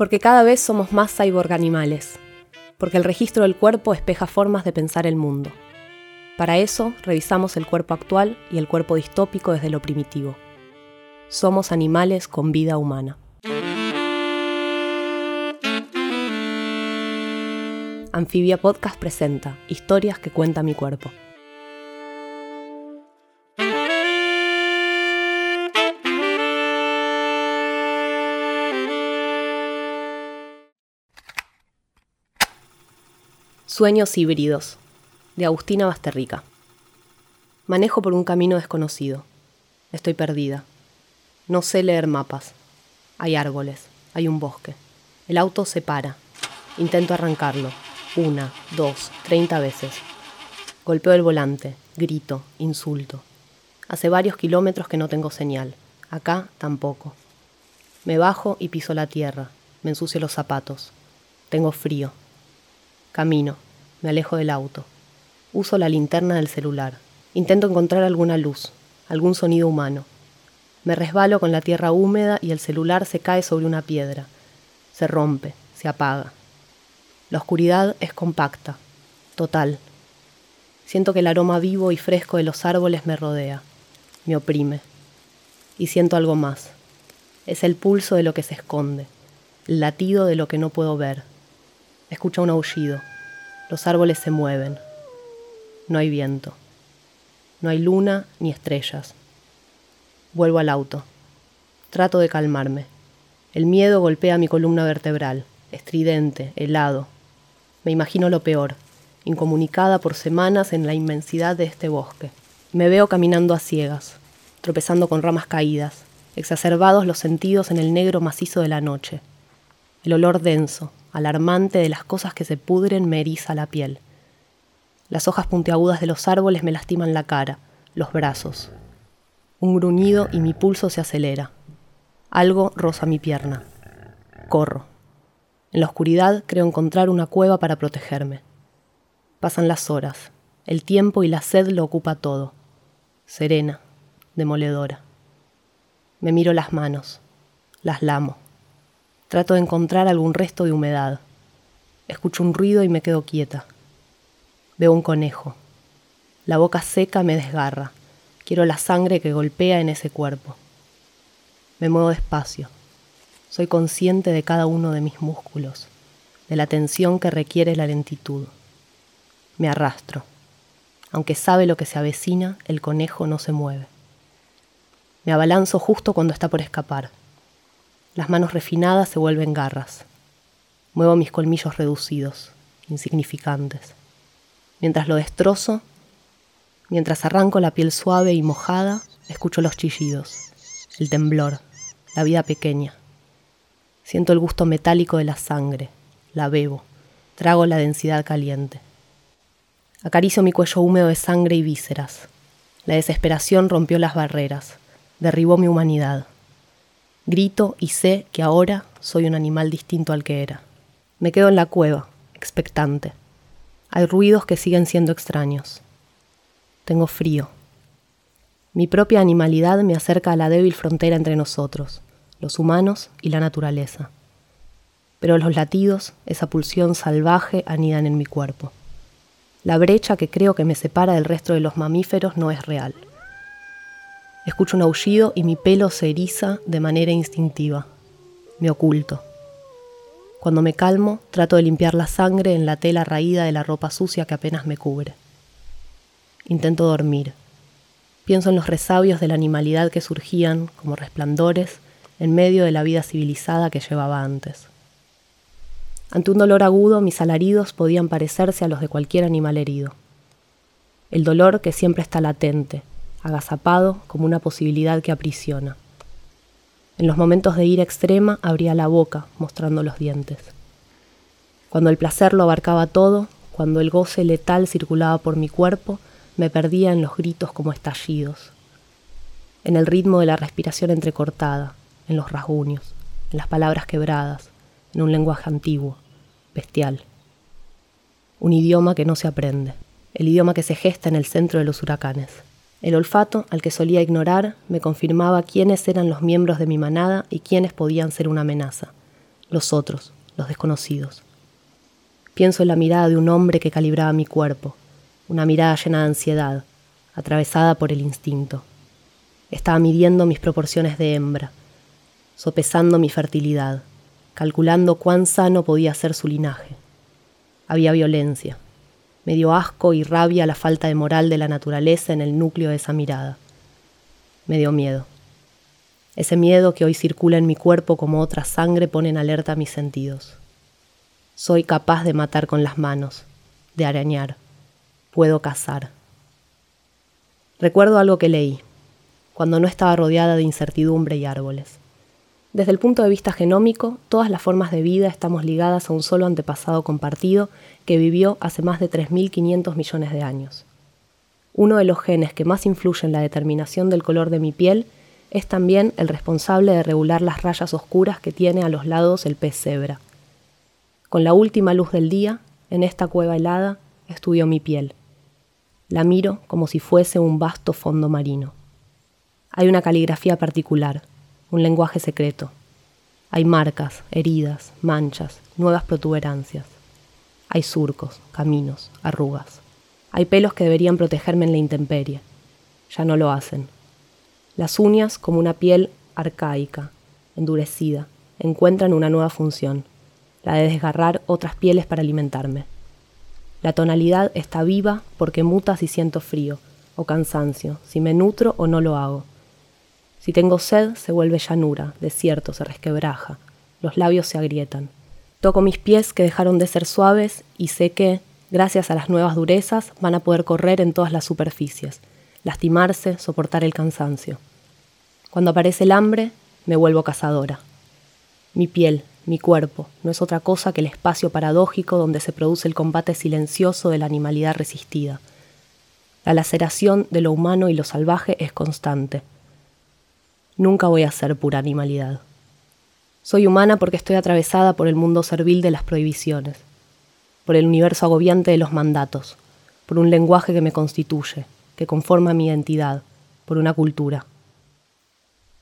Porque cada vez somos más cyborg animales. Porque el registro del cuerpo espeja formas de pensar el mundo. Para eso, revisamos el cuerpo actual y el cuerpo distópico desde lo primitivo. Somos animales con vida humana. Anfibia Podcast presenta Historias que cuenta mi cuerpo. Sueños híbridos, de Agustina Basterrica. Manejo por un camino desconocido. Estoy perdida. No sé leer mapas. Hay árboles, hay un bosque. El auto se para. Intento arrancarlo. Una, dos, treinta veces. Golpeo el volante, grito, insulto. Hace varios kilómetros que no tengo señal. Acá tampoco. Me bajo y piso la tierra. Me ensucio los zapatos. Tengo frío. Camino. Me alejo del auto. Uso la linterna del celular. Intento encontrar alguna luz, algún sonido humano. Me resbalo con la tierra húmeda y el celular se cae sobre una piedra. Se rompe, se apaga. La oscuridad es compacta, total. Siento que el aroma vivo y fresco de los árboles me rodea, me oprime. Y siento algo más. Es el pulso de lo que se esconde, el latido de lo que no puedo ver. Escucho un aullido. Los árboles se mueven. No hay viento. No hay luna ni estrellas. Vuelvo al auto. Trato de calmarme. El miedo golpea mi columna vertebral, estridente, helado. Me imagino lo peor, incomunicada por semanas en la inmensidad de este bosque. Me veo caminando a ciegas, tropezando con ramas caídas, exacerbados los sentidos en el negro macizo de la noche. El olor denso, alarmante de las cosas que se pudren me eriza la piel. Las hojas puntiagudas de los árboles me lastiman la cara, los brazos. Un gruñido y mi pulso se acelera. Algo roza mi pierna. Corro. En la oscuridad creo encontrar una cueva para protegerme. Pasan las horas. El tiempo y la sed lo ocupa todo. Serena, demoledora. Me miro las manos. Las lamo. Trato de encontrar algún resto de humedad. Escucho un ruido y me quedo quieta. Veo un conejo. La boca seca me desgarra. Quiero la sangre que golpea en ese cuerpo. Me muevo despacio. Soy consciente de cada uno de mis músculos, de la tensión que requiere la lentitud. Me arrastro. Aunque sabe lo que se avecina, el conejo no se mueve. Me abalanzo justo cuando está por escapar. Las manos refinadas se vuelven garras. Muevo mis colmillos reducidos, insignificantes. Mientras lo destrozo, mientras arranco la piel suave y mojada, escucho los chillidos, el temblor, la vida pequeña. Siento el gusto metálico de la sangre, la bebo, trago la densidad caliente. Acaricio mi cuello húmedo de sangre y vísceras. La desesperación rompió las barreras, derribó mi humanidad. Grito y sé que ahora soy un animal distinto al que era. Me quedo en la cueva, expectante. Hay ruidos que siguen siendo extraños. Tengo frío. Mi propia animalidad me acerca a la débil frontera entre nosotros, los humanos y la naturaleza. Pero los latidos, esa pulsión salvaje, anidan en mi cuerpo. La brecha que creo que me separa del resto de los mamíferos no es real. Escucho un aullido y mi pelo se eriza de manera instintiva. Me oculto. Cuando me calmo, trato de limpiar la sangre en la tela raída de la ropa sucia que apenas me cubre. Intento dormir. Pienso en los resabios de la animalidad que surgían, como resplandores, en medio de la vida civilizada que llevaba antes. Ante un dolor agudo, mis alaridos podían parecerse a los de cualquier animal herido. El dolor que siempre está latente, agazapado como una posibilidad que aprisiona. En los momentos de ira extrema abría la boca, mostrando los dientes. Cuando el placer lo abarcaba todo, cuando el goce letal circulaba por mi cuerpo, me perdía en los gritos como estallidos, en el ritmo de la respiración entrecortada, en los rasguños, en las palabras quebradas, en un lenguaje antiguo, bestial. Un idioma que no se aprende, el idioma que se gesta en el centro de los huracanes. El olfato, al que solía ignorar, me confirmaba quiénes eran los miembros de mi manada y quiénes podían ser una amenaza. los otros, los desconocidos. Pienso en la mirada de un hombre que calibraba mi cuerpo, una mirada llena de ansiedad, atravesada por el instinto. Estaba midiendo mis proporciones de hembra, sopesando mi fertilidad, calculando cuán sano podía ser su linaje. Había violencia. Me dio asco y rabia la falta de moral de la naturaleza en el núcleo de esa mirada. Me dio miedo. Ese miedo que hoy circula en mi cuerpo como otra sangre pone en alerta mis sentidos. Soy capaz de matar con las manos, de arañar. Puedo cazar. Recuerdo algo que leí, cuando no estaba rodeada de incertidumbre y árboles. Desde el punto de vista genómico, todas las formas de vida estamos ligadas a un solo antepasado compartido que vivió hace más de 3.500 millones de años. Uno de los genes que más influye en la determinación del color de mi piel es también el responsable de regular las rayas oscuras que tiene a los lados el pez cebra. Con la última luz del día, en esta cueva helada, estudió mi piel. La miro como si fuese un vasto fondo marino. Hay una caligrafía particular, un lenguaje secreto. Hay marcas, heridas, manchas, nuevas protuberancias. Hay surcos, caminos, arrugas. Hay pelos que deberían protegerme en la intemperie. Ya no lo hacen. Las uñas, como una piel arcaica, endurecida, encuentran una nueva función, la de desgarrar otras pieles para alimentarme. La tonalidad está viva porque muta si siento frío o cansancio, si me nutro o no lo hago. Si tengo sed, se vuelve llanura, desierto, se resquebraja, los labios se agrietan. Toco mis pies que dejaron de ser suaves y sé que, gracias a las nuevas durezas, van a poder correr en todas las superficies, lastimarse, soportar el cansancio. Cuando aparece el hambre, me vuelvo cazadora. Mi piel, mi cuerpo, no es otra cosa que el espacio paradójico donde se produce el combate silencioso de la animalidad resistida. La laceración de lo humano y lo salvaje es constante nunca voy a ser pura animalidad. Soy humana porque estoy atravesada por el mundo servil de las prohibiciones, por el universo agobiante de los mandatos, por un lenguaje que me constituye, que conforma mi identidad, por una cultura.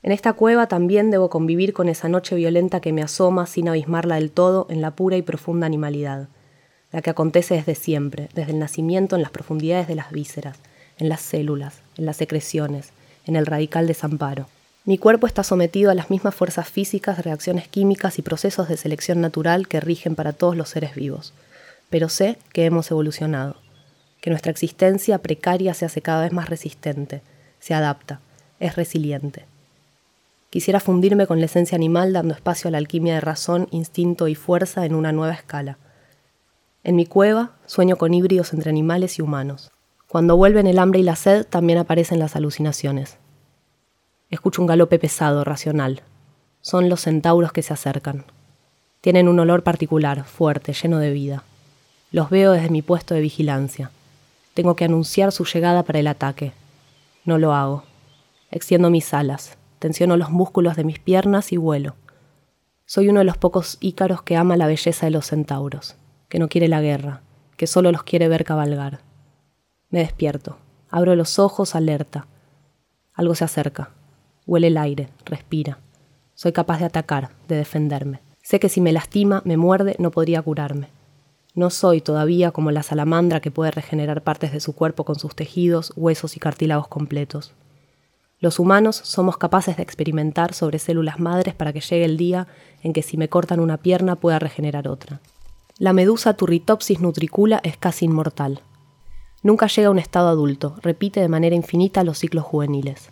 En esta cueva también debo convivir con esa noche violenta que me asoma sin abismarla del todo en la pura y profunda animalidad, la que acontece desde siempre, desde el nacimiento en las profundidades de las vísceras, en las células, en las secreciones, en el radical desamparo. Mi cuerpo está sometido a las mismas fuerzas físicas, reacciones químicas y procesos de selección natural que rigen para todos los seres vivos. Pero sé que hemos evolucionado, que nuestra existencia precaria se hace cada vez más resistente, se adapta, es resiliente. Quisiera fundirme con la esencia animal dando espacio a la alquimia de razón, instinto y fuerza en una nueva escala. En mi cueva sueño con híbridos entre animales y humanos. Cuando vuelven el hambre y la sed también aparecen las alucinaciones. Escucho un galope pesado, racional. Son los centauros que se acercan. Tienen un olor particular, fuerte, lleno de vida. Los veo desde mi puesto de vigilancia. Tengo que anunciar su llegada para el ataque. No lo hago. Extiendo mis alas, tensiono los músculos de mis piernas y vuelo. Soy uno de los pocos ícaros que ama la belleza de los centauros, que no quiere la guerra, que solo los quiere ver cabalgar. Me despierto, abro los ojos alerta. Algo se acerca. Huele el aire, respira. Soy capaz de atacar, de defenderme. Sé que si me lastima, me muerde, no podría curarme. No soy todavía como la salamandra que puede regenerar partes de su cuerpo con sus tejidos, huesos y cartílagos completos. Los humanos somos capaces de experimentar sobre células madres para que llegue el día en que si me cortan una pierna pueda regenerar otra. La medusa Turritopsis nutricula es casi inmortal. Nunca llega a un estado adulto, repite de manera infinita los ciclos juveniles.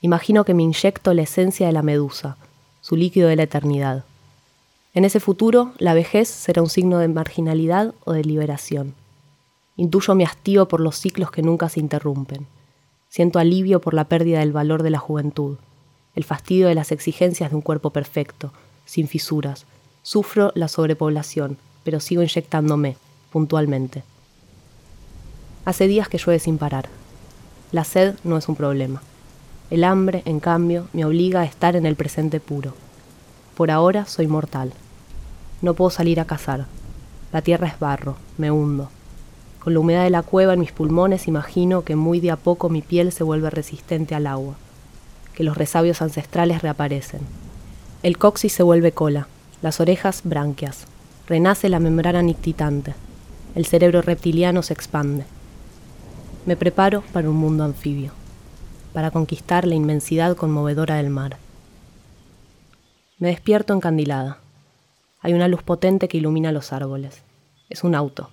Imagino que me inyecto la esencia de la medusa, su líquido de la eternidad. En ese futuro, la vejez será un signo de marginalidad o de liberación. Intuyo mi hastío por los ciclos que nunca se interrumpen. Siento alivio por la pérdida del valor de la juventud, el fastidio de las exigencias de un cuerpo perfecto, sin fisuras. Sufro la sobrepoblación, pero sigo inyectándome, puntualmente. Hace días que llueve sin parar. La sed no es un problema. El hambre, en cambio, me obliga a estar en el presente puro. Por ahora soy mortal. No puedo salir a cazar. La tierra es barro, me hundo. Con la humedad de la cueva en mis pulmones imagino que muy de a poco mi piel se vuelve resistente al agua, que los resabios ancestrales reaparecen. El coxis se vuelve cola, las orejas branquias, renace la membrana nictitante, el cerebro reptiliano se expande. Me preparo para un mundo anfibio, para conquistar la inmensidad conmovedora del mar. Me despierto encandilada. Hay una luz potente que ilumina los árboles. Es un auto.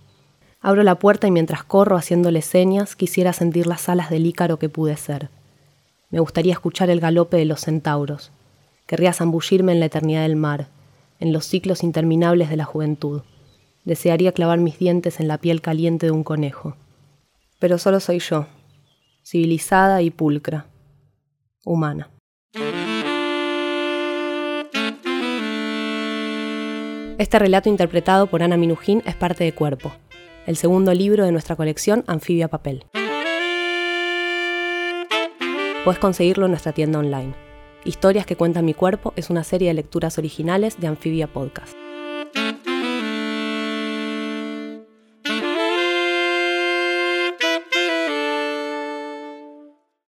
Abro la puerta y mientras corro haciéndole señas quisiera sentir las alas del ícaro que pude ser. Me gustaría escuchar el galope de los centauros. Querría zambullirme en la eternidad del mar, en los ciclos interminables de la juventud. Desearía clavar mis dientes en la piel caliente de un conejo. Pero solo soy yo, civilizada y pulcra, humana. Este relato interpretado por Ana Minujín es parte de Cuerpo, el segundo libro de nuestra colección Anfibia Papel. Puedes conseguirlo en nuestra tienda online. Historias que cuenta mi cuerpo es una serie de lecturas originales de Anfibia Podcast.